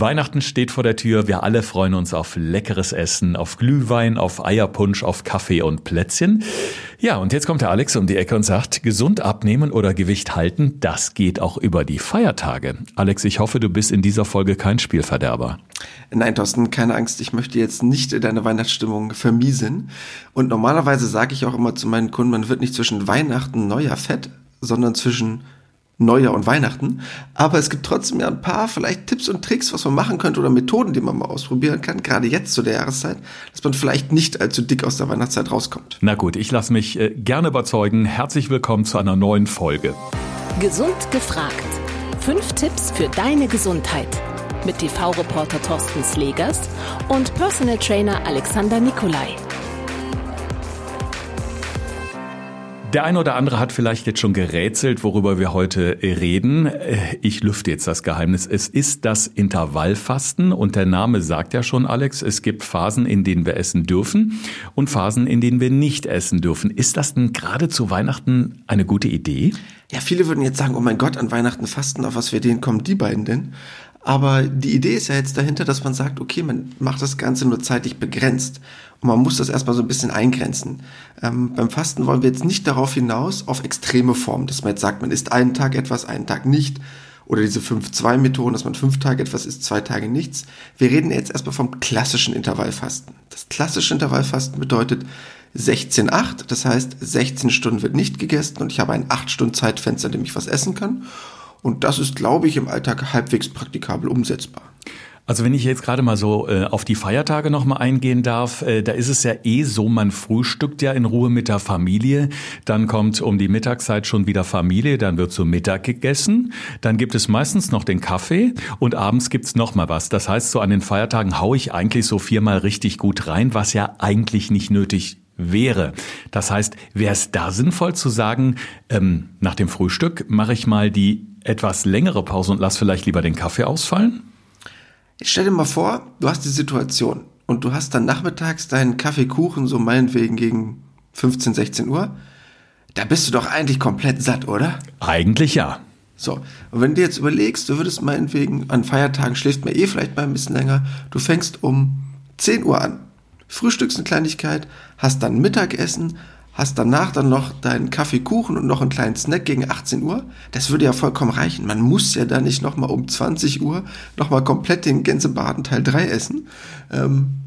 Weihnachten steht vor der Tür. Wir alle freuen uns auf leckeres Essen, auf Glühwein, auf Eierpunsch, auf Kaffee und Plätzchen. Ja, und jetzt kommt der Alex um die Ecke und sagt, gesund abnehmen oder Gewicht halten, das geht auch über die Feiertage. Alex, ich hoffe, du bist in dieser Folge kein Spielverderber. Nein, Thorsten, keine Angst, ich möchte jetzt nicht deine Weihnachtsstimmung vermiesen. Und normalerweise sage ich auch immer zu meinen Kunden, man wird nicht zwischen Weihnachten Neujahr fett, sondern zwischen Neujahr und Weihnachten. Aber es gibt trotzdem ja ein paar vielleicht Tipps und Tricks, was man machen könnte oder Methoden, die man mal ausprobieren kann, gerade jetzt zu der Jahreszeit, dass man vielleicht nicht allzu dick aus der Weihnachtszeit rauskommt. Na gut, ich lasse mich äh, gerne überzeugen. Herzlich willkommen zu einer neuen Folge. Gesund gefragt. Fünf Tipps für deine Gesundheit. Mit TV-Reporter Thorsten Slegers und Personal Trainer Alexander Nikolai. Der eine oder andere hat vielleicht jetzt schon gerätselt, worüber wir heute reden. Ich lüfte jetzt das Geheimnis. Es ist das Intervallfasten und der Name sagt ja schon, Alex, es gibt Phasen, in denen wir essen dürfen und Phasen, in denen wir nicht essen dürfen. Ist das denn gerade zu Weihnachten eine gute Idee? Ja, viele würden jetzt sagen, oh mein Gott, an Weihnachten fasten, auf was für den kommen die beiden denn? Aber die Idee ist ja jetzt dahinter, dass man sagt, okay, man macht das Ganze nur zeitlich begrenzt. Und man muss das erstmal so ein bisschen eingrenzen. Ähm, beim Fasten wollen wir jetzt nicht darauf hinaus, auf extreme Formen, dass man jetzt sagt, man isst einen Tag etwas, einen Tag nicht. Oder diese 5-2-Methoden, dass man fünf Tage etwas isst, zwei Tage nichts. Wir reden jetzt erstmal vom klassischen Intervallfasten. Das klassische Intervallfasten bedeutet 16-8, das heißt 16 Stunden wird nicht gegessen und ich habe ein 8 Stunden Zeitfenster, in dem ich was essen kann. Und das ist, glaube ich, im Alltag halbwegs praktikabel umsetzbar. Also wenn ich jetzt gerade mal so äh, auf die Feiertage nochmal eingehen darf, äh, da ist es ja eh so, man frühstückt ja in Ruhe mit der Familie, dann kommt um die Mittagszeit schon wieder Familie, dann wird zu Mittag gegessen, dann gibt es meistens noch den Kaffee und abends gibt's noch mal was. Das heißt, so an den Feiertagen hau ich eigentlich so viermal richtig gut rein, was ja eigentlich nicht nötig wäre. Das heißt, wäre es da sinnvoll zu sagen, ähm, nach dem Frühstück mache ich mal die etwas längere Pause und lass vielleicht lieber den Kaffee ausfallen? Ich stell dir mal vor, du hast die Situation und du hast dann nachmittags deinen Kaffeekuchen, so meinetwegen gegen 15, 16 Uhr. Da bist du doch eigentlich komplett satt, oder? Eigentlich ja. So, und wenn du jetzt überlegst, du würdest meinetwegen an Feiertagen schläft man eh vielleicht mal ein bisschen länger, du fängst um 10 Uhr an, frühstückst eine Kleinigkeit, hast dann Mittagessen, hast danach dann noch deinen Kaffeekuchen und noch einen kleinen Snack gegen 18 Uhr, das würde ja vollkommen reichen. Man muss ja da nicht nochmal um 20 Uhr nochmal komplett den Gänsebraten Teil 3 essen. Ähm,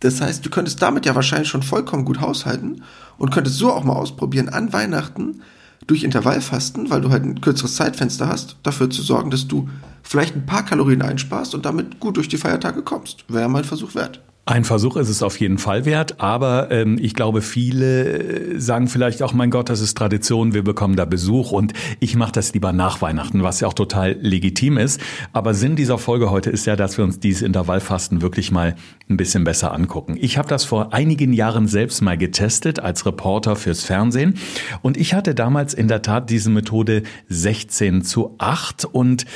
das heißt, du könntest damit ja wahrscheinlich schon vollkommen gut haushalten und könntest so auch mal ausprobieren, an Weihnachten durch Intervallfasten, weil du halt ein kürzeres Zeitfenster hast, dafür zu sorgen, dass du vielleicht ein paar Kalorien einsparst und damit gut durch die Feiertage kommst. Wäre mal ein Versuch wert. Ein Versuch ist es auf jeden Fall wert, aber ähm, ich glaube, viele äh, sagen vielleicht auch, mein Gott, das ist Tradition, wir bekommen da Besuch und ich mache das lieber nach Weihnachten, was ja auch total legitim ist. Aber Sinn dieser Folge heute ist ja, dass wir uns dieses Intervallfasten wirklich mal ein bisschen besser angucken. Ich habe das vor einigen Jahren selbst mal getestet als Reporter fürs Fernsehen und ich hatte damals in der Tat diese Methode 16 zu 8 und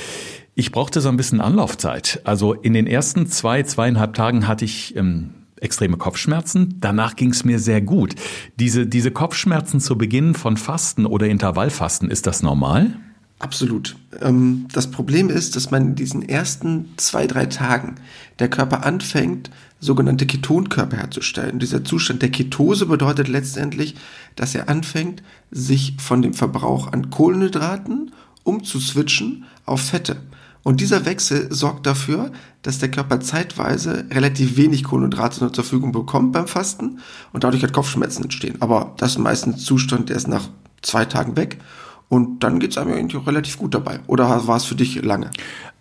ich brauchte so ein bisschen Anlaufzeit. Also in den ersten zwei, zweieinhalb Tagen hatte ich ähm, extreme Kopfschmerzen. Danach ging es mir sehr gut. Diese, diese Kopfschmerzen zu Beginn von Fasten oder Intervallfasten, ist das normal? Absolut. Ähm, das Problem ist, dass man in diesen ersten zwei, drei Tagen der Körper anfängt, sogenannte Ketonkörper herzustellen. Dieser Zustand der Ketose bedeutet letztendlich, dass er anfängt, sich von dem Verbrauch an Kohlenhydraten umzuswitchen auf Fette. Und dieser Wechsel sorgt dafür, dass der Körper zeitweise relativ wenig Kohlenhydrate zur Verfügung bekommt beim Fasten und dadurch halt Kopfschmerzen entstehen. Aber das ist meistens Zustand, der ist nach zwei Tagen weg und dann geht es einem eigentlich relativ gut dabei. Oder war es für dich lange?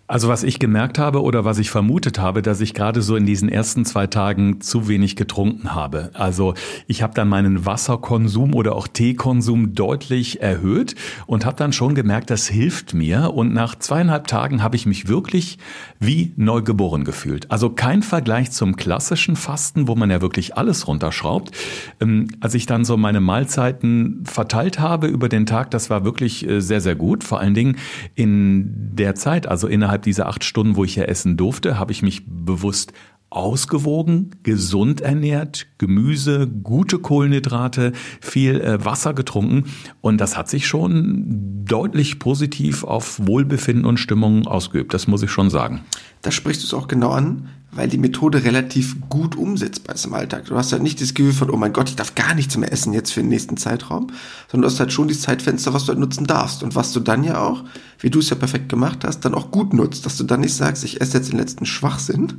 Also was ich gemerkt habe oder was ich vermutet habe, dass ich gerade so in diesen ersten zwei Tagen zu wenig getrunken habe. Also ich habe dann meinen Wasserkonsum oder auch Teekonsum deutlich erhöht und habe dann schon gemerkt, das hilft mir. Und nach zweieinhalb Tagen habe ich mich wirklich wie neugeboren gefühlt. Also kein Vergleich zum klassischen Fasten, wo man ja wirklich alles runterschraubt. Ähm, als ich dann so meine Mahlzeiten verteilt habe über den Tag, das war wirklich äh, sehr, sehr gut. Vor allen Dingen in der Zeit, also innerhalb innerhalb dieser acht Stunden, wo ich ja essen durfte, habe ich mich bewusst ausgewogen, gesund ernährt, Gemüse, gute Kohlenhydrate, viel äh, Wasser getrunken und das hat sich schon deutlich positiv auf Wohlbefinden und Stimmung ausgeübt, das muss ich schon sagen. Da sprichst du es auch genau an weil die Methode relativ gut umsetzbar ist im Alltag. Du hast halt nicht das Gefühl von, oh mein Gott, ich darf gar nichts mehr essen jetzt für den nächsten Zeitraum, sondern du hast halt schon dieses Zeitfenster, was du halt nutzen darfst und was du dann ja auch, wie du es ja perfekt gemacht hast, dann auch gut nutzt, dass du dann nicht sagst, ich esse jetzt den letzten Schwachsinn,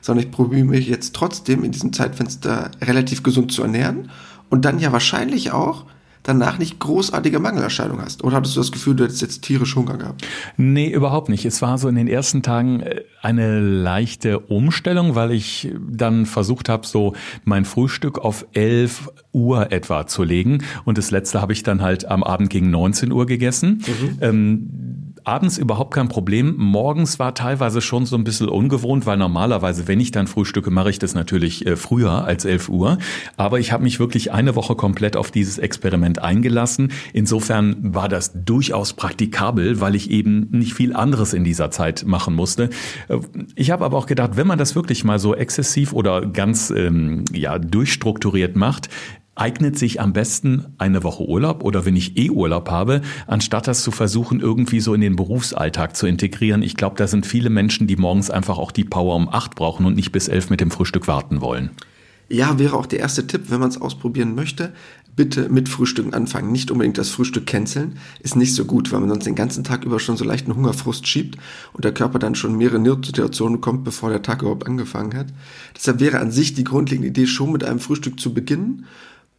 sondern ich probiere mich jetzt trotzdem in diesem Zeitfenster relativ gesund zu ernähren und dann ja wahrscheinlich auch danach nicht großartige Mangelerscheinungen hast? Oder hattest du das Gefühl, du hättest jetzt tierisch Hunger gehabt? Nee, überhaupt nicht. Es war so in den ersten Tagen äh, eine leichte Umstellung, weil ich dann versucht habe, so mein Frühstück auf 11 Uhr etwa zu legen. Und das letzte habe ich dann halt am Abend gegen 19 Uhr gegessen. Mhm. Ähm, abends überhaupt kein Problem. Morgens war teilweise schon so ein bisschen ungewohnt, weil normalerweise, wenn ich dann frühstücke, mache ich das natürlich äh, früher als 11 Uhr. Aber ich habe mich wirklich eine Woche komplett auf dieses Experiment eingelassen. Insofern war das durchaus praktikabel, weil ich eben nicht viel anderes in dieser Zeit machen musste. Äh, ich habe aber auch gedacht, wenn man das wirklich mal so exzessiv oder ganz ähm, ja durchstrukturiert macht, eignet sich am besten eine Woche Urlaub oder wenn ich eh Urlaub habe, anstatt das zu versuchen, irgendwie so in den Berufsalltag zu integrieren. Ich glaube, da sind viele Menschen, die morgens einfach auch die Power um acht brauchen und nicht bis elf mit dem Frühstück warten wollen. Ja, wäre auch der erste Tipp, wenn man es ausprobieren möchte, bitte mit Frühstücken anfangen. Nicht unbedingt das Frühstück canceln, ist nicht so gut, weil man sonst den ganzen Tag über schon so leichten Hungerfrust schiebt und der Körper dann schon mehrere Notsituationen kommt, bevor der Tag überhaupt angefangen hat. Deshalb wäre an sich die grundlegende Idee schon mit einem Frühstück zu beginnen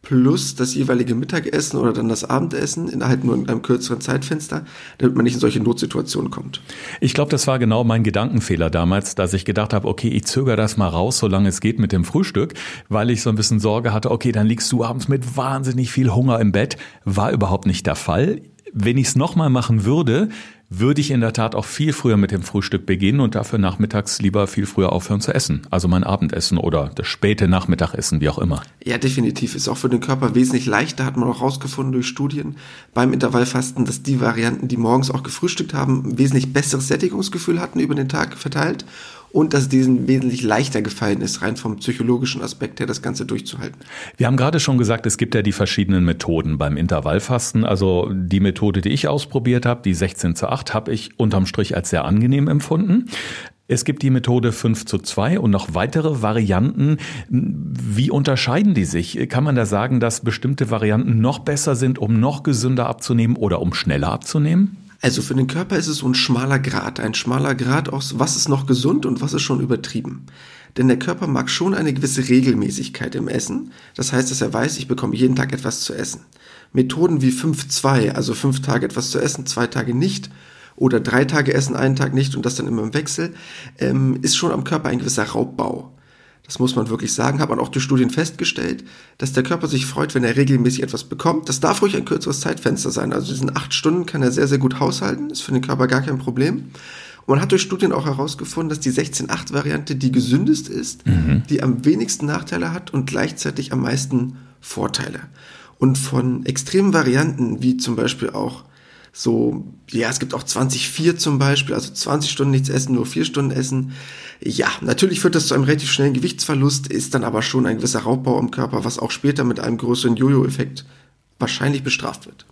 plus das jeweilige Mittagessen oder dann das Abendessen in halt nur in einem kürzeren Zeitfenster, damit man nicht in solche Notsituationen kommt. Ich glaube, das war genau mein Gedankenfehler damals, dass ich gedacht habe, okay, ich zögere das mal raus, solange es geht mit dem Frühstück, weil ich so ein bisschen Sorge hatte, okay, dann liegst du abends mit wahnsinnig viel Hunger im Bett. War überhaupt nicht der Fall. Wenn ich es nochmal machen würde, würde ich in der Tat auch viel früher mit dem Frühstück beginnen und dafür nachmittags lieber viel früher aufhören zu essen. Also mein Abendessen oder das späte Nachmittagessen, wie auch immer. Ja, definitiv. Ist auch für den Körper wesentlich leichter, hat man auch rausgefunden durch Studien beim Intervallfasten, dass die Varianten, die morgens auch gefrühstückt haben, wesentlich besseres Sättigungsgefühl hatten über den Tag verteilt und dass es diesen wesentlich leichter gefallen ist, rein vom psychologischen Aspekt her, das Ganze durchzuhalten. Wir haben gerade schon gesagt, es gibt ja die verschiedenen Methoden beim Intervallfasten. Also die Methode, die ich ausprobiert habe, die 16 zu 8, habe ich unterm Strich als sehr angenehm empfunden. Es gibt die Methode 5 zu 2 und noch weitere Varianten. Wie unterscheiden die sich? Kann man da sagen, dass bestimmte Varianten noch besser sind, um noch gesünder abzunehmen oder um schneller abzunehmen? Also für den Körper ist es so ein schmaler Grad, ein schmaler Grad aus, was ist noch gesund und was ist schon übertrieben. Denn der Körper mag schon eine gewisse Regelmäßigkeit im Essen. Das heißt, dass er weiß, ich bekomme jeden Tag etwas zu essen. Methoden wie 5-2, also fünf Tage etwas zu essen, zwei Tage nicht, oder drei Tage essen, einen Tag nicht und das dann immer im Wechsel, ähm, ist schon am Körper ein gewisser Raubbau. Das muss man wirklich sagen, hat man auch durch Studien festgestellt, dass der Körper sich freut, wenn er regelmäßig etwas bekommt. Das darf ruhig ein kürzeres Zeitfenster sein. Also diesen acht Stunden kann er sehr, sehr gut haushalten. Ist für den Körper gar kein Problem. Und man hat durch Studien auch herausgefunden, dass die 16-8-Variante die gesündest ist, mhm. die am wenigsten Nachteile hat und gleichzeitig am meisten Vorteile. Und von extremen Varianten, wie zum Beispiel auch so, ja, es gibt auch 20-4 zum Beispiel, also 20 Stunden nichts essen, nur 4 Stunden essen. Ja, natürlich führt das zu einem relativ schnellen Gewichtsverlust, ist dann aber schon ein gewisser Raubbau im Körper, was auch später mit einem größeren Jojo-Effekt wahrscheinlich bestraft wird.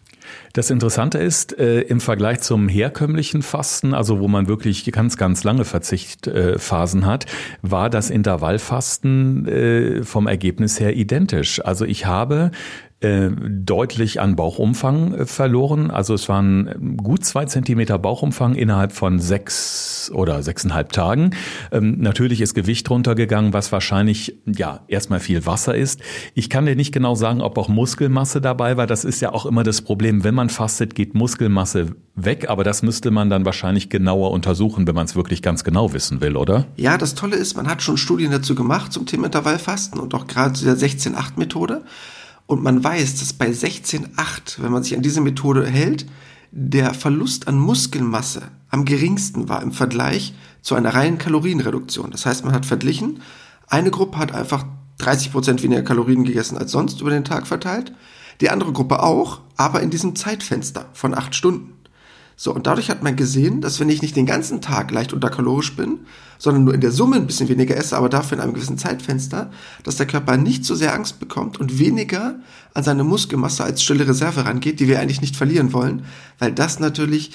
Das Interessante ist, äh, im Vergleich zum herkömmlichen Fasten, also wo man wirklich ganz, ganz lange Verzichtphasen äh, hat, war das Intervallfasten äh, vom Ergebnis her identisch. Also ich habe äh, deutlich an Bauchumfang äh, verloren. Also es waren gut zwei Zentimeter Bauchumfang innerhalb von sechs oder sechseinhalb Tagen. Ähm, natürlich ist Gewicht runtergegangen, was wahrscheinlich ja erstmal viel Wasser ist. Ich kann dir nicht genau sagen, ob auch Muskelmasse dabei war. Das ist ja auch immer das Problem. Wenn man fastet, geht Muskelmasse weg, aber das müsste man dann wahrscheinlich genauer untersuchen, wenn man es wirklich ganz genau wissen will, oder? Ja, das Tolle ist, man hat schon Studien dazu gemacht zum Thema Intervallfasten und auch gerade zu der 16-8-Methode. Und man weiß, dass bei 16,8, wenn man sich an diese Methode hält, der Verlust an Muskelmasse am geringsten war im Vergleich zu einer reinen Kalorienreduktion. Das heißt, man hat verglichen, eine Gruppe hat einfach 30 Prozent weniger Kalorien gegessen als sonst über den Tag verteilt, die andere Gruppe auch, aber in diesem Zeitfenster von acht Stunden. So, und dadurch hat man gesehen, dass wenn ich nicht den ganzen Tag leicht unterkalorisch bin, sondern nur in der Summe ein bisschen weniger esse, aber dafür in einem gewissen Zeitfenster, dass der Körper nicht so sehr Angst bekommt und weniger an seine Muskelmasse als stille Reserve rangeht, die wir eigentlich nicht verlieren wollen, weil das natürlich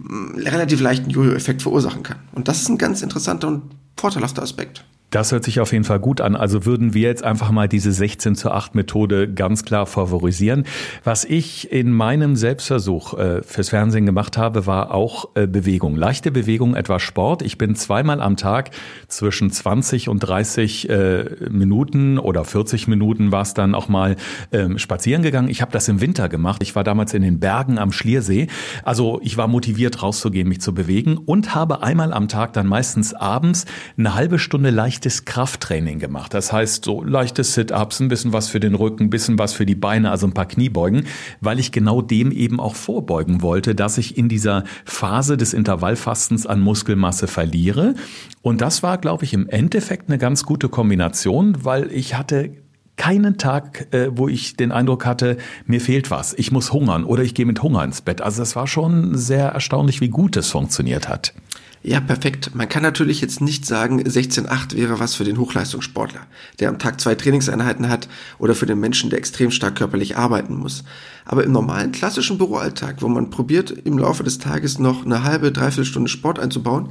mm, relativ leichten Jojo-Effekt verursachen kann. Und das ist ein ganz interessanter und vorteilhafter Aspekt. Das hört sich auf jeden Fall gut an. Also würden wir jetzt einfach mal diese 16 zu 8 Methode ganz klar favorisieren. Was ich in meinem Selbstversuch äh, fürs Fernsehen gemacht habe, war auch äh, Bewegung. Leichte Bewegung, etwa Sport. Ich bin zweimal am Tag zwischen 20 und 30 äh, Minuten oder 40 Minuten war es dann auch mal ähm, spazieren gegangen. Ich habe das im Winter gemacht. Ich war damals in den Bergen am Schliersee. Also ich war motiviert rauszugehen, mich zu bewegen und habe einmal am Tag dann meistens abends eine halbe Stunde leicht leichtes Krafttraining gemacht. Das heißt, so leichte Sit-ups, ein bisschen was für den Rücken, ein bisschen was für die Beine, also ein paar Kniebeugen, weil ich genau dem eben auch vorbeugen wollte, dass ich in dieser Phase des Intervallfastens an Muskelmasse verliere. Und das war, glaube ich, im Endeffekt eine ganz gute Kombination, weil ich hatte keinen Tag, äh, wo ich den Eindruck hatte, mir fehlt was, ich muss hungern oder ich gehe mit Hunger ins Bett. Also es war schon sehr erstaunlich, wie gut es funktioniert hat. Ja, perfekt. Man kann natürlich jetzt nicht sagen, 16,8 wäre was für den Hochleistungssportler, der am Tag zwei Trainingseinheiten hat oder für den Menschen, der extrem stark körperlich arbeiten muss. Aber im normalen klassischen Büroalltag, wo man probiert, im Laufe des Tages noch eine halbe, dreiviertel Stunde Sport einzubauen,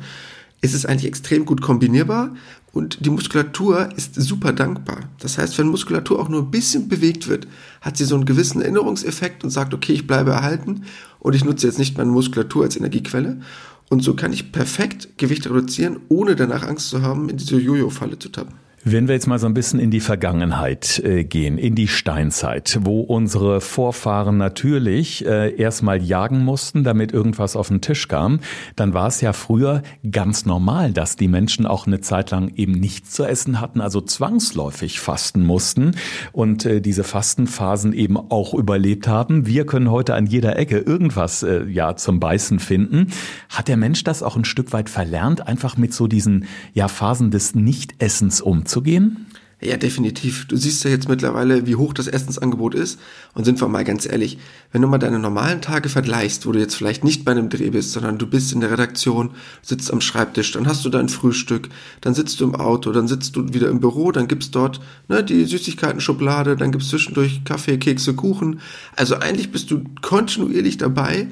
ist es eigentlich extrem gut kombinierbar und die Muskulatur ist super dankbar. Das heißt, wenn Muskulatur auch nur ein bisschen bewegt wird, hat sie so einen gewissen Erinnerungseffekt und sagt, okay, ich bleibe erhalten und ich nutze jetzt nicht meine Muskulatur als Energiequelle. Und so kann ich perfekt Gewicht reduzieren, ohne danach Angst zu haben, in diese Jojo-Falle zu tappen. Wenn wir jetzt mal so ein bisschen in die Vergangenheit äh, gehen, in die Steinzeit, wo unsere Vorfahren natürlich äh, erstmal jagen mussten, damit irgendwas auf den Tisch kam, dann war es ja früher ganz normal, dass die Menschen auch eine Zeit lang eben nichts zu essen hatten, also zwangsläufig fasten mussten und äh, diese Fastenphasen eben auch überlebt haben. Wir können heute an jeder Ecke irgendwas ja zum Beißen finden. Hat der Mensch das auch ein Stück weit verlernt, einfach mit so diesen ja Phasen des Nichtessens umzugehen? Gehen? Ja, definitiv. Du siehst ja jetzt mittlerweile, wie hoch das Essensangebot ist. Und sind wir mal ganz ehrlich, wenn du mal deine normalen Tage vergleichst, wo du jetzt vielleicht nicht bei einem Dreh bist, sondern du bist in der Redaktion, sitzt am Schreibtisch, dann hast du dein Frühstück, dann sitzt du im Auto, dann sitzt du wieder im Büro, dann gibt's dort ne, die Süßigkeiten-Schublade, dann gibt's zwischendurch Kaffee, Kekse, Kuchen. Also eigentlich bist du kontinuierlich dabei,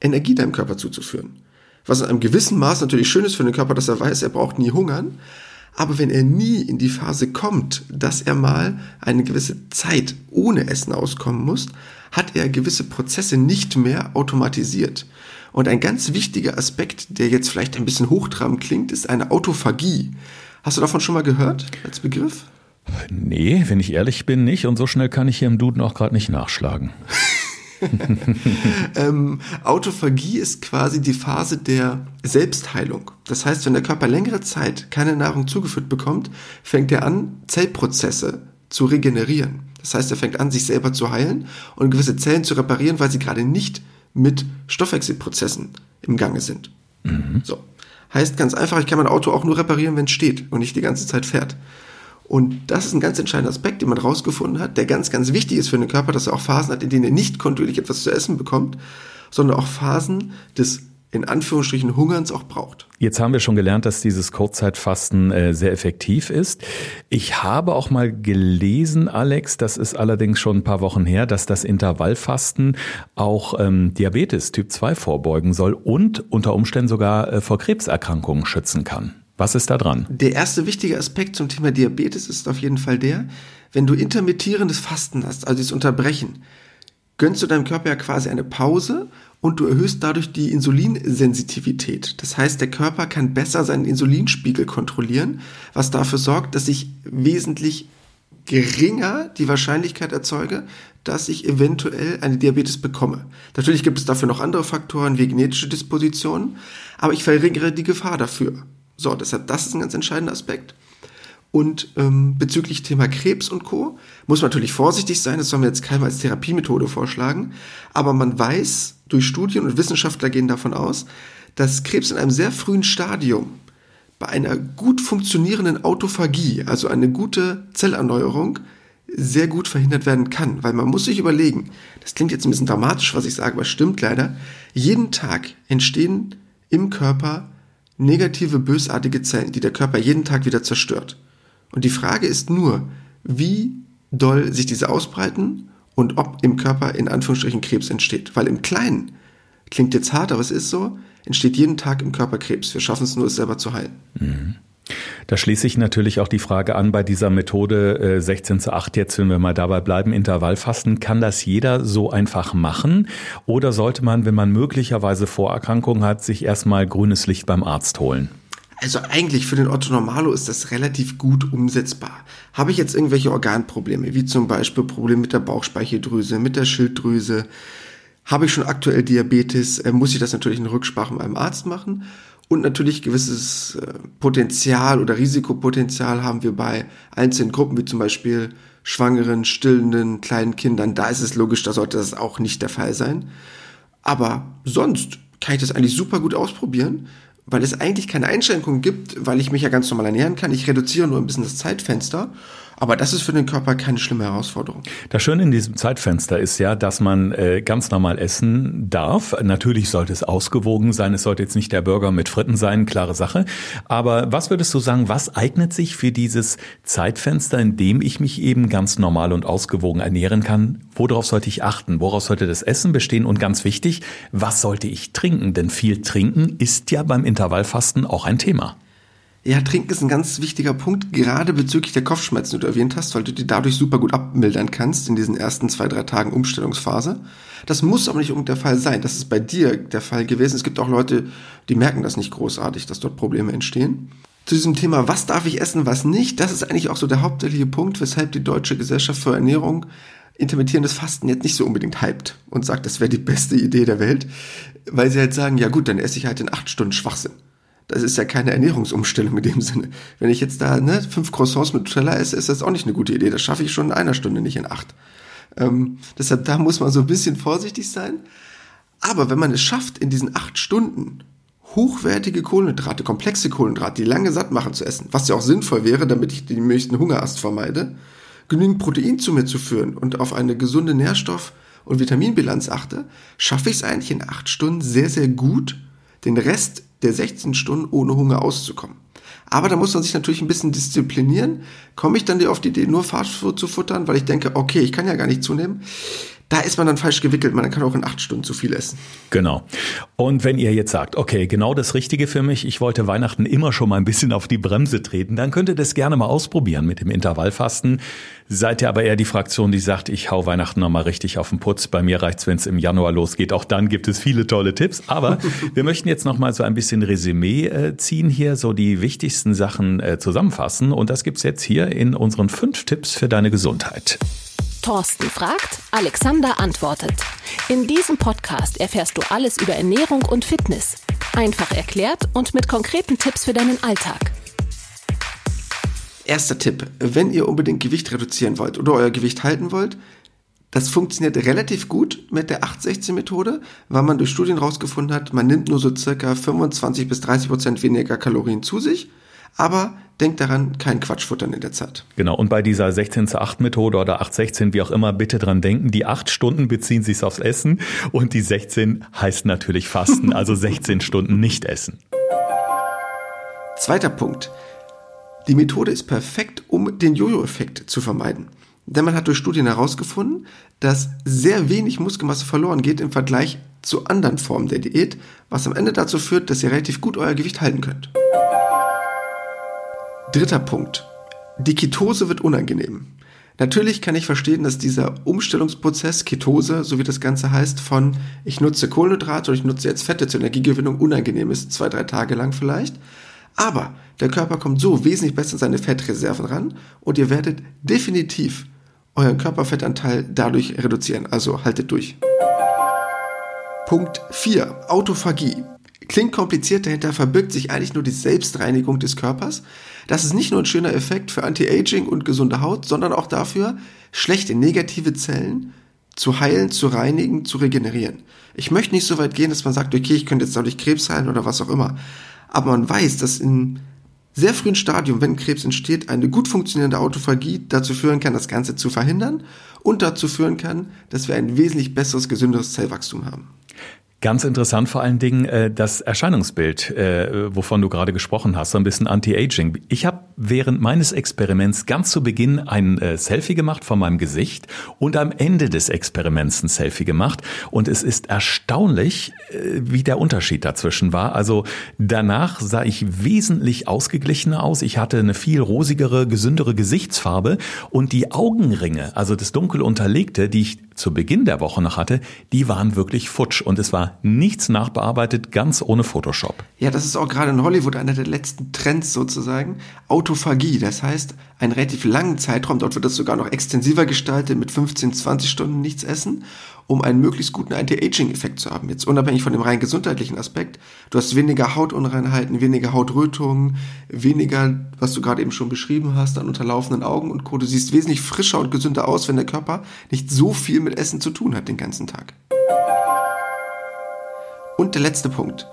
Energie deinem Körper zuzuführen. Was in einem gewissen Maß natürlich schön ist für den Körper, dass er weiß, er braucht nie hungern. Aber wenn er nie in die Phase kommt, dass er mal eine gewisse Zeit ohne Essen auskommen muss, hat er gewisse Prozesse nicht mehr automatisiert. Und ein ganz wichtiger Aspekt, der jetzt vielleicht ein bisschen hochtrabend klingt, ist eine Autophagie. Hast du davon schon mal gehört als Begriff? Nee, wenn ich ehrlich bin, nicht. Und so schnell kann ich hier im Duden auch gerade nicht nachschlagen. ähm, Autophagie ist quasi die Phase der Selbstheilung. Das heißt, wenn der Körper längere Zeit keine Nahrung zugeführt bekommt, fängt er an, Zellprozesse zu regenerieren. Das heißt, er fängt an, sich selber zu heilen und gewisse Zellen zu reparieren, weil sie gerade nicht mit Stoffwechselprozessen im Gange sind. Mhm. So. Heißt ganz einfach, ich kann mein Auto auch nur reparieren, wenn es steht und nicht die ganze Zeit fährt. Und das ist ein ganz entscheidender Aspekt, den man rausgefunden hat, der ganz, ganz wichtig ist für den Körper, dass er auch Phasen hat, in denen er nicht kontinuierlich etwas zu essen bekommt, sondern auch Phasen des in Anführungsstrichen Hungerns auch braucht. Jetzt haben wir schon gelernt, dass dieses Kurzzeitfasten äh, sehr effektiv ist. Ich habe auch mal gelesen, Alex, das ist allerdings schon ein paar Wochen her, dass das Intervallfasten auch ähm, Diabetes Typ 2 vorbeugen soll und unter Umständen sogar äh, vor Krebserkrankungen schützen kann. Was ist da dran? Der erste wichtige Aspekt zum Thema Diabetes ist auf jeden Fall der, wenn du intermittierendes Fasten hast, also das Unterbrechen, gönnst du deinem Körper ja quasi eine Pause und du erhöhst dadurch die Insulinsensitivität. Das heißt, der Körper kann besser seinen Insulinspiegel kontrollieren, was dafür sorgt, dass ich wesentlich geringer die Wahrscheinlichkeit erzeuge, dass ich eventuell eine Diabetes bekomme. Natürlich gibt es dafür noch andere Faktoren wie genetische Dispositionen, aber ich verringere die Gefahr dafür. So, deshalb, das ist ein ganz entscheidender Aspekt. Und ähm, bezüglich Thema Krebs und Co. muss man natürlich vorsichtig sein, das sollen wir jetzt keinem als Therapiemethode vorschlagen, aber man weiß durch Studien und Wissenschaftler gehen davon aus, dass Krebs in einem sehr frühen Stadium bei einer gut funktionierenden Autophagie, also eine gute Zellerneuerung, sehr gut verhindert werden kann, weil man muss sich überlegen, das klingt jetzt ein bisschen dramatisch, was ich sage, aber stimmt leider, jeden Tag entstehen im Körper negative, bösartige Zellen, die der Körper jeden Tag wieder zerstört. Und die Frage ist nur, wie doll sich diese ausbreiten und ob im Körper in Anführungsstrichen Krebs entsteht. Weil im Kleinen, klingt jetzt hart, aber es ist so, entsteht jeden Tag im Körper Krebs. Wir schaffen es nur, es selber zu heilen. Mhm. Da schließe ich natürlich auch die Frage an bei dieser Methode 16 äh, zu 8 jetzt, wenn wir mal dabei bleiben, Intervallfasten. Kann das jeder so einfach machen? Oder sollte man, wenn man möglicherweise Vorerkrankungen hat, sich erstmal grünes Licht beim Arzt holen? Also eigentlich für den Otto Normalo ist das relativ gut umsetzbar. Habe ich jetzt irgendwelche Organprobleme, wie zum Beispiel Probleme mit der Bauchspeicheldrüse, mit der Schilddrüse, habe ich schon aktuell Diabetes, äh, muss ich das natürlich in Rücksprache mit meinem Arzt machen. Und natürlich gewisses äh, Potenzial oder Risikopotenzial haben wir bei einzelnen Gruppen, wie zum Beispiel Schwangeren, stillenden, kleinen Kindern. Da ist es logisch, da sollte das auch nicht der Fall sein. Aber sonst kann ich das eigentlich super gut ausprobieren weil es eigentlich keine Einschränkungen gibt, weil ich mich ja ganz normal ernähren kann. Ich reduziere nur ein bisschen das Zeitfenster aber das ist für den Körper keine schlimme Herausforderung. Das Schöne in diesem Zeitfenster ist ja, dass man äh, ganz normal essen darf. Natürlich sollte es ausgewogen sein. Es sollte jetzt nicht der Burger mit Fritten sein, klare Sache. Aber was würdest du sagen, was eignet sich für dieses Zeitfenster, in dem ich mich eben ganz normal und ausgewogen ernähren kann? Worauf sollte ich achten? Woraus sollte das Essen bestehen? Und ganz wichtig, was sollte ich trinken? Denn viel trinken ist ja beim Intervallfasten auch ein Thema. Ja, Trinken ist ein ganz wichtiger Punkt, gerade bezüglich der Kopfschmerzen, die du erwähnt hast, weil du die dadurch super gut abmildern kannst in diesen ersten zwei, drei Tagen Umstellungsphase. Das muss aber nicht unbedingt der Fall sein. Das ist bei dir der Fall gewesen. Es gibt auch Leute, die merken das nicht großartig, dass dort Probleme entstehen. Zu diesem Thema, was darf ich essen, was nicht, das ist eigentlich auch so der hauptsächliche Punkt, weshalb die Deutsche Gesellschaft für Ernährung intermittierendes Fasten jetzt nicht so unbedingt hypt und sagt, das wäre die beste Idee der Welt, weil sie halt sagen, ja gut, dann esse ich halt in acht Stunden Schwachsinn das ist ja keine Ernährungsumstellung in dem Sinne. Wenn ich jetzt da ne, fünf Croissants mit Nutella esse, ist das auch nicht eine gute Idee. Das schaffe ich schon in einer Stunde, nicht in acht. Ähm, deshalb, da muss man so ein bisschen vorsichtig sein. Aber wenn man es schafft, in diesen acht Stunden hochwertige Kohlenhydrate, komplexe Kohlenhydrate, die lange satt machen zu essen, was ja auch sinnvoll wäre, damit ich den nächsten Hungerast vermeide, genügend Protein zu mir zu führen und auf eine gesunde Nährstoff- und Vitaminbilanz achte, schaffe ich es eigentlich in acht Stunden sehr, sehr gut, den Rest der 16 Stunden ohne Hunger auszukommen. Aber da muss man sich natürlich ein bisschen disziplinieren. Komme ich dann auf die Idee, nur Fastfood zu futtern, weil ich denke, okay, ich kann ja gar nicht zunehmen da ist man dann falsch gewickelt. Man kann auch in acht Stunden zu viel essen. Genau. Und wenn ihr jetzt sagt, okay, genau das Richtige für mich, ich wollte Weihnachten immer schon mal ein bisschen auf die Bremse treten, dann könnt ihr das gerne mal ausprobieren mit dem Intervallfasten. Seid ihr aber eher die Fraktion, die sagt, ich hau Weihnachten nochmal richtig auf den Putz. Bei mir reicht's, wenn es im Januar losgeht. Auch dann gibt es viele tolle Tipps. Aber wir möchten jetzt nochmal so ein bisschen Resümee äh, ziehen hier, so die wichtigsten Sachen äh, zusammenfassen. Und das gibt's jetzt hier in unseren fünf Tipps für deine Gesundheit. Thorsten fragt, Alexander antwortet. In diesem Podcast erfährst du alles über Ernährung und Fitness. Einfach erklärt und mit konkreten Tipps für deinen Alltag. Erster Tipp, wenn ihr unbedingt Gewicht reduzieren wollt oder euer Gewicht halten wollt, das funktioniert relativ gut mit der 816-Methode, weil man durch Studien herausgefunden hat, man nimmt nur so circa 25 bis 30 Prozent weniger Kalorien zu sich aber denkt daran, kein Quatsch futtern in der Zeit. Genau, und bei dieser 16 zu 8 Methode oder 816, wie auch immer, bitte dran denken, die 8 Stunden beziehen sich aufs Essen und die 16 heißt natürlich Fasten, also 16 Stunden nicht essen. Zweiter Punkt. Die Methode ist perfekt, um den Jojo-Effekt zu vermeiden. Denn man hat durch Studien herausgefunden, dass sehr wenig Muskelmasse verloren geht im Vergleich zu anderen Formen der Diät, was am Ende dazu führt, dass ihr relativ gut euer Gewicht halten könnt. Dritter Punkt. Die Ketose wird unangenehm. Natürlich kann ich verstehen, dass dieser Umstellungsprozess Ketose, so wie das Ganze heißt, von ich nutze Kohlenhydrate und ich nutze jetzt Fette zur Energiegewinnung unangenehm ist, zwei, drei Tage lang vielleicht. Aber der Körper kommt so wesentlich besser an seine Fettreserven ran und ihr werdet definitiv euren Körperfettanteil dadurch reduzieren. Also haltet durch. Punkt 4. Autophagie. Klingt kompliziert, dahinter verbirgt sich eigentlich nur die Selbstreinigung des Körpers. Das ist nicht nur ein schöner Effekt für Anti-Aging und gesunde Haut, sondern auch dafür, schlechte negative Zellen zu heilen, zu reinigen, zu regenerieren. Ich möchte nicht so weit gehen, dass man sagt, okay, ich könnte jetzt dadurch Krebs heilen oder was auch immer. Aber man weiß, dass in sehr frühen Stadium, wenn Krebs entsteht, eine gut funktionierende Autophagie dazu führen kann, das Ganze zu verhindern und dazu führen kann, dass wir ein wesentlich besseres, gesünderes Zellwachstum haben. Ganz interessant vor allen Dingen äh, das Erscheinungsbild, äh, wovon du gerade gesprochen hast, so ein bisschen Anti-Aging. Ich habe während meines Experiments ganz zu Beginn ein äh, Selfie gemacht von meinem Gesicht und am Ende des Experiments ein Selfie gemacht. Und es ist erstaunlich, äh, wie der Unterschied dazwischen war. Also danach sah ich wesentlich ausgeglichener aus. Ich hatte eine viel rosigere, gesündere Gesichtsfarbe und die Augenringe, also das dunkel unterlegte, die ich zu Beginn der Woche noch hatte, die waren wirklich futsch und es war nichts nachbearbeitet, ganz ohne Photoshop. Ja, das ist auch gerade in Hollywood einer der letzten Trends sozusagen. Autophagie, das heißt, einen relativ langen Zeitraum, dort wird das sogar noch extensiver gestaltet, mit 15, 20 Stunden nichts essen, um einen möglichst guten Anti-Aging-Effekt zu haben. Jetzt unabhängig von dem rein gesundheitlichen Aspekt. Du hast weniger Hautunreinheiten, weniger Hautrötungen, weniger, was du gerade eben schon beschrieben hast, an unterlaufenden Augen und Co. Du siehst wesentlich frischer und gesünder aus, wenn der Körper nicht so viel mit Essen zu tun hat den ganzen Tag. Und der letzte Punkt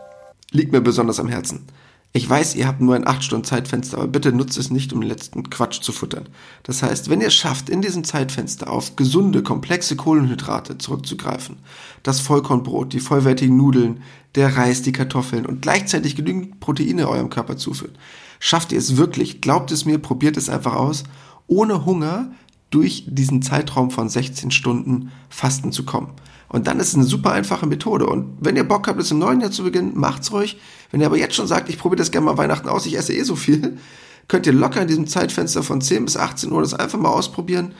liegt mir besonders am Herzen. Ich weiß, ihr habt nur ein 8-Stunden-Zeitfenster, aber bitte nutzt es nicht, um den letzten Quatsch zu futtern. Das heißt, wenn ihr es schafft, in diesem Zeitfenster auf gesunde, komplexe Kohlenhydrate zurückzugreifen, das Vollkornbrot, die vollwertigen Nudeln, der Reis, die Kartoffeln und gleichzeitig genügend Proteine eurem Körper zuführt, schafft ihr es wirklich, glaubt es mir, probiert es einfach aus, ohne Hunger durch diesen Zeitraum von 16 Stunden Fasten zu kommen. Und dann ist es eine super einfache Methode. Und wenn ihr Bock habt, es im neuen Jahr zu beginnen, macht's ruhig. Wenn ihr aber jetzt schon sagt, ich probiere das gerne mal Weihnachten aus, ich esse eh so viel, könnt ihr locker in diesem Zeitfenster von 10 bis 18 Uhr das einfach mal ausprobieren.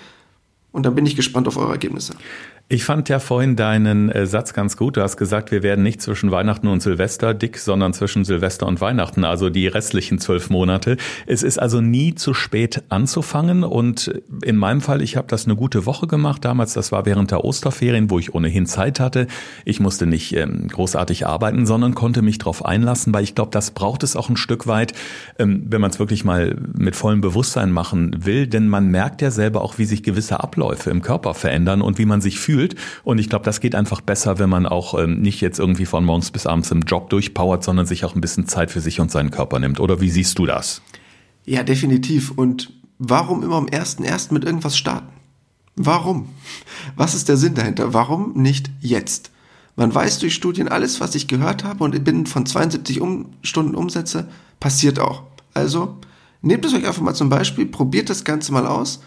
Und dann bin ich gespannt auf eure Ergebnisse. Ich fand ja vorhin deinen äh, Satz ganz gut. Du hast gesagt, wir werden nicht zwischen Weihnachten und Silvester dick, sondern zwischen Silvester und Weihnachten, also die restlichen zwölf Monate. Es ist also nie zu spät anzufangen. Und in meinem Fall, ich habe das eine gute Woche gemacht. Damals, das war während der Osterferien, wo ich ohnehin Zeit hatte. Ich musste nicht ähm, großartig arbeiten, sondern konnte mich darauf einlassen, weil ich glaube, das braucht es auch ein Stück weit, ähm, wenn man es wirklich mal mit vollem Bewusstsein machen will. Denn man merkt ja selber auch, wie sich gewisse Abläufe im Körper verändern und wie man sich fühlt fühlt. Und ich glaube, das geht einfach besser, wenn man auch ähm, nicht jetzt irgendwie von morgens bis abends im Job durchpowert, sondern sich auch ein bisschen Zeit für sich und seinen Körper nimmt. Oder wie siehst du das? Ja, definitiv. Und warum immer am ersten ersten mit irgendwas starten? Warum? Was ist der Sinn dahinter? Warum nicht jetzt? Man weiß durch Studien alles, was ich gehört habe und binnen von 72 um Stunden Umsätze passiert auch. Also nehmt es euch einfach mal zum Beispiel, probiert das Ganze mal aus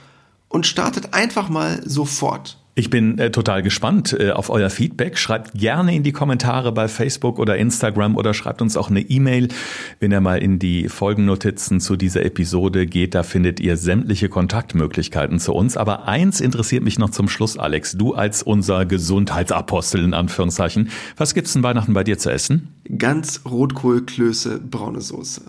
und startet einfach mal sofort. Ich bin äh, total gespannt äh, auf euer Feedback. Schreibt gerne in die Kommentare bei Facebook oder Instagram oder schreibt uns auch eine E-Mail. Wenn ihr mal in die Folgennotizen zu dieser Episode geht, da findet ihr sämtliche Kontaktmöglichkeiten zu uns. Aber eins interessiert mich noch zum Schluss, Alex. Du als unser Gesundheitsapostel in Anführungszeichen. Was gibt's denn Weihnachten bei dir zu essen? Ganz Rotkohl, Klöße, braune Soße.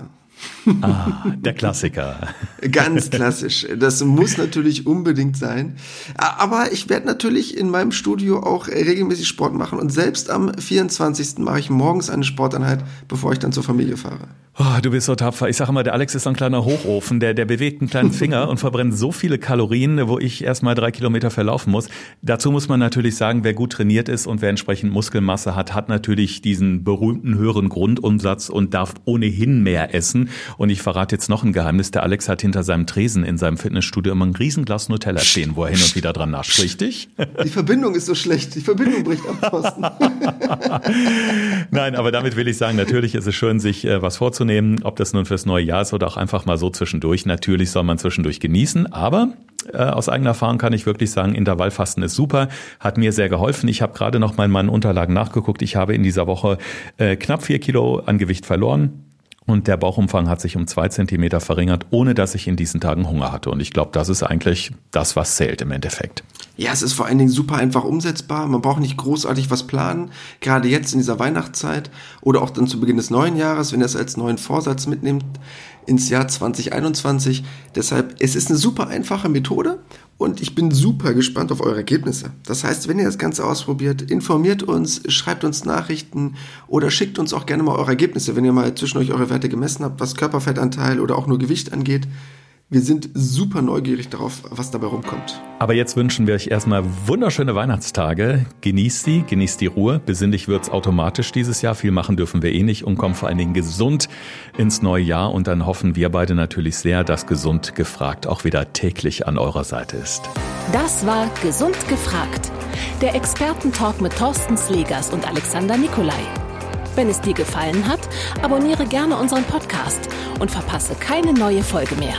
Ah, der Klassiker. Ganz klassisch. Das muss natürlich unbedingt sein. Aber ich werde natürlich in meinem Studio auch regelmäßig Sport machen und selbst am 24. mache ich morgens eine Sporteinheit, bevor ich dann zur Familie fahre. Oh, du bist so tapfer. Ich sage immer, der Alex ist so ein kleiner Hochofen, der, der bewegt einen kleinen Finger und verbrennt so viele Kalorien, wo ich erst mal drei Kilometer verlaufen muss. Dazu muss man natürlich sagen, wer gut trainiert ist und wer entsprechend Muskelmasse hat, hat natürlich diesen berühmten höheren Grundumsatz und darf ohnehin mehr essen. Und ich verrate jetzt noch ein Geheimnis. Der Alex hat hinter seinem Tresen in seinem Fitnessstudio immer ein Riesenglas Nutella stehen, wo er hin und wieder dran nascht. Richtig? Die Verbindung ist so schlecht. Die Verbindung bricht ab, Thorsten. Nein, aber damit will ich sagen, natürlich ist es schön, sich äh, was vorzunehmen, ob das nun fürs neue Jahr ist oder auch einfach mal so zwischendurch. Natürlich soll man zwischendurch genießen, aber äh, aus eigener Erfahrung kann ich wirklich sagen, Intervallfasten ist super, hat mir sehr geholfen. Ich habe gerade noch mal in meinen Unterlagen nachgeguckt. Ich habe in dieser Woche äh, knapp vier Kilo an Gewicht verloren. Und der Bauchumfang hat sich um zwei Zentimeter verringert, ohne dass ich in diesen Tagen Hunger hatte. Und ich glaube, das ist eigentlich das, was zählt im Endeffekt. Ja, es ist vor allen Dingen super einfach umsetzbar. Man braucht nicht großartig was planen. Gerade jetzt in dieser Weihnachtszeit oder auch dann zu Beginn des neuen Jahres, wenn ihr es als neuen Vorsatz mitnimmt ins Jahr 2021. Deshalb, es ist eine super einfache Methode und ich bin super gespannt auf eure Ergebnisse. Das heißt, wenn ihr das Ganze ausprobiert, informiert uns, schreibt uns Nachrichten oder schickt uns auch gerne mal eure Ergebnisse, wenn ihr mal zwischen euch eure Werte gemessen habt, was Körperfettanteil oder auch nur Gewicht angeht. Wir sind super neugierig darauf, was dabei rumkommt. Aber jetzt wünschen wir euch erstmal wunderschöne Weihnachtstage. Genießt sie, genießt die Ruhe. Besinnlich wird's automatisch dieses Jahr. Viel machen dürfen wir eh nicht und kommen vor allen Dingen gesund ins neue Jahr. Und dann hoffen wir beide natürlich sehr, dass gesund gefragt auch wieder täglich an eurer Seite ist. Das war Gesund gefragt. Der Expertentalk mit Thorsten Slegers und Alexander Nikolai. Wenn es dir gefallen hat, abonniere gerne unseren Podcast und verpasse keine neue Folge mehr.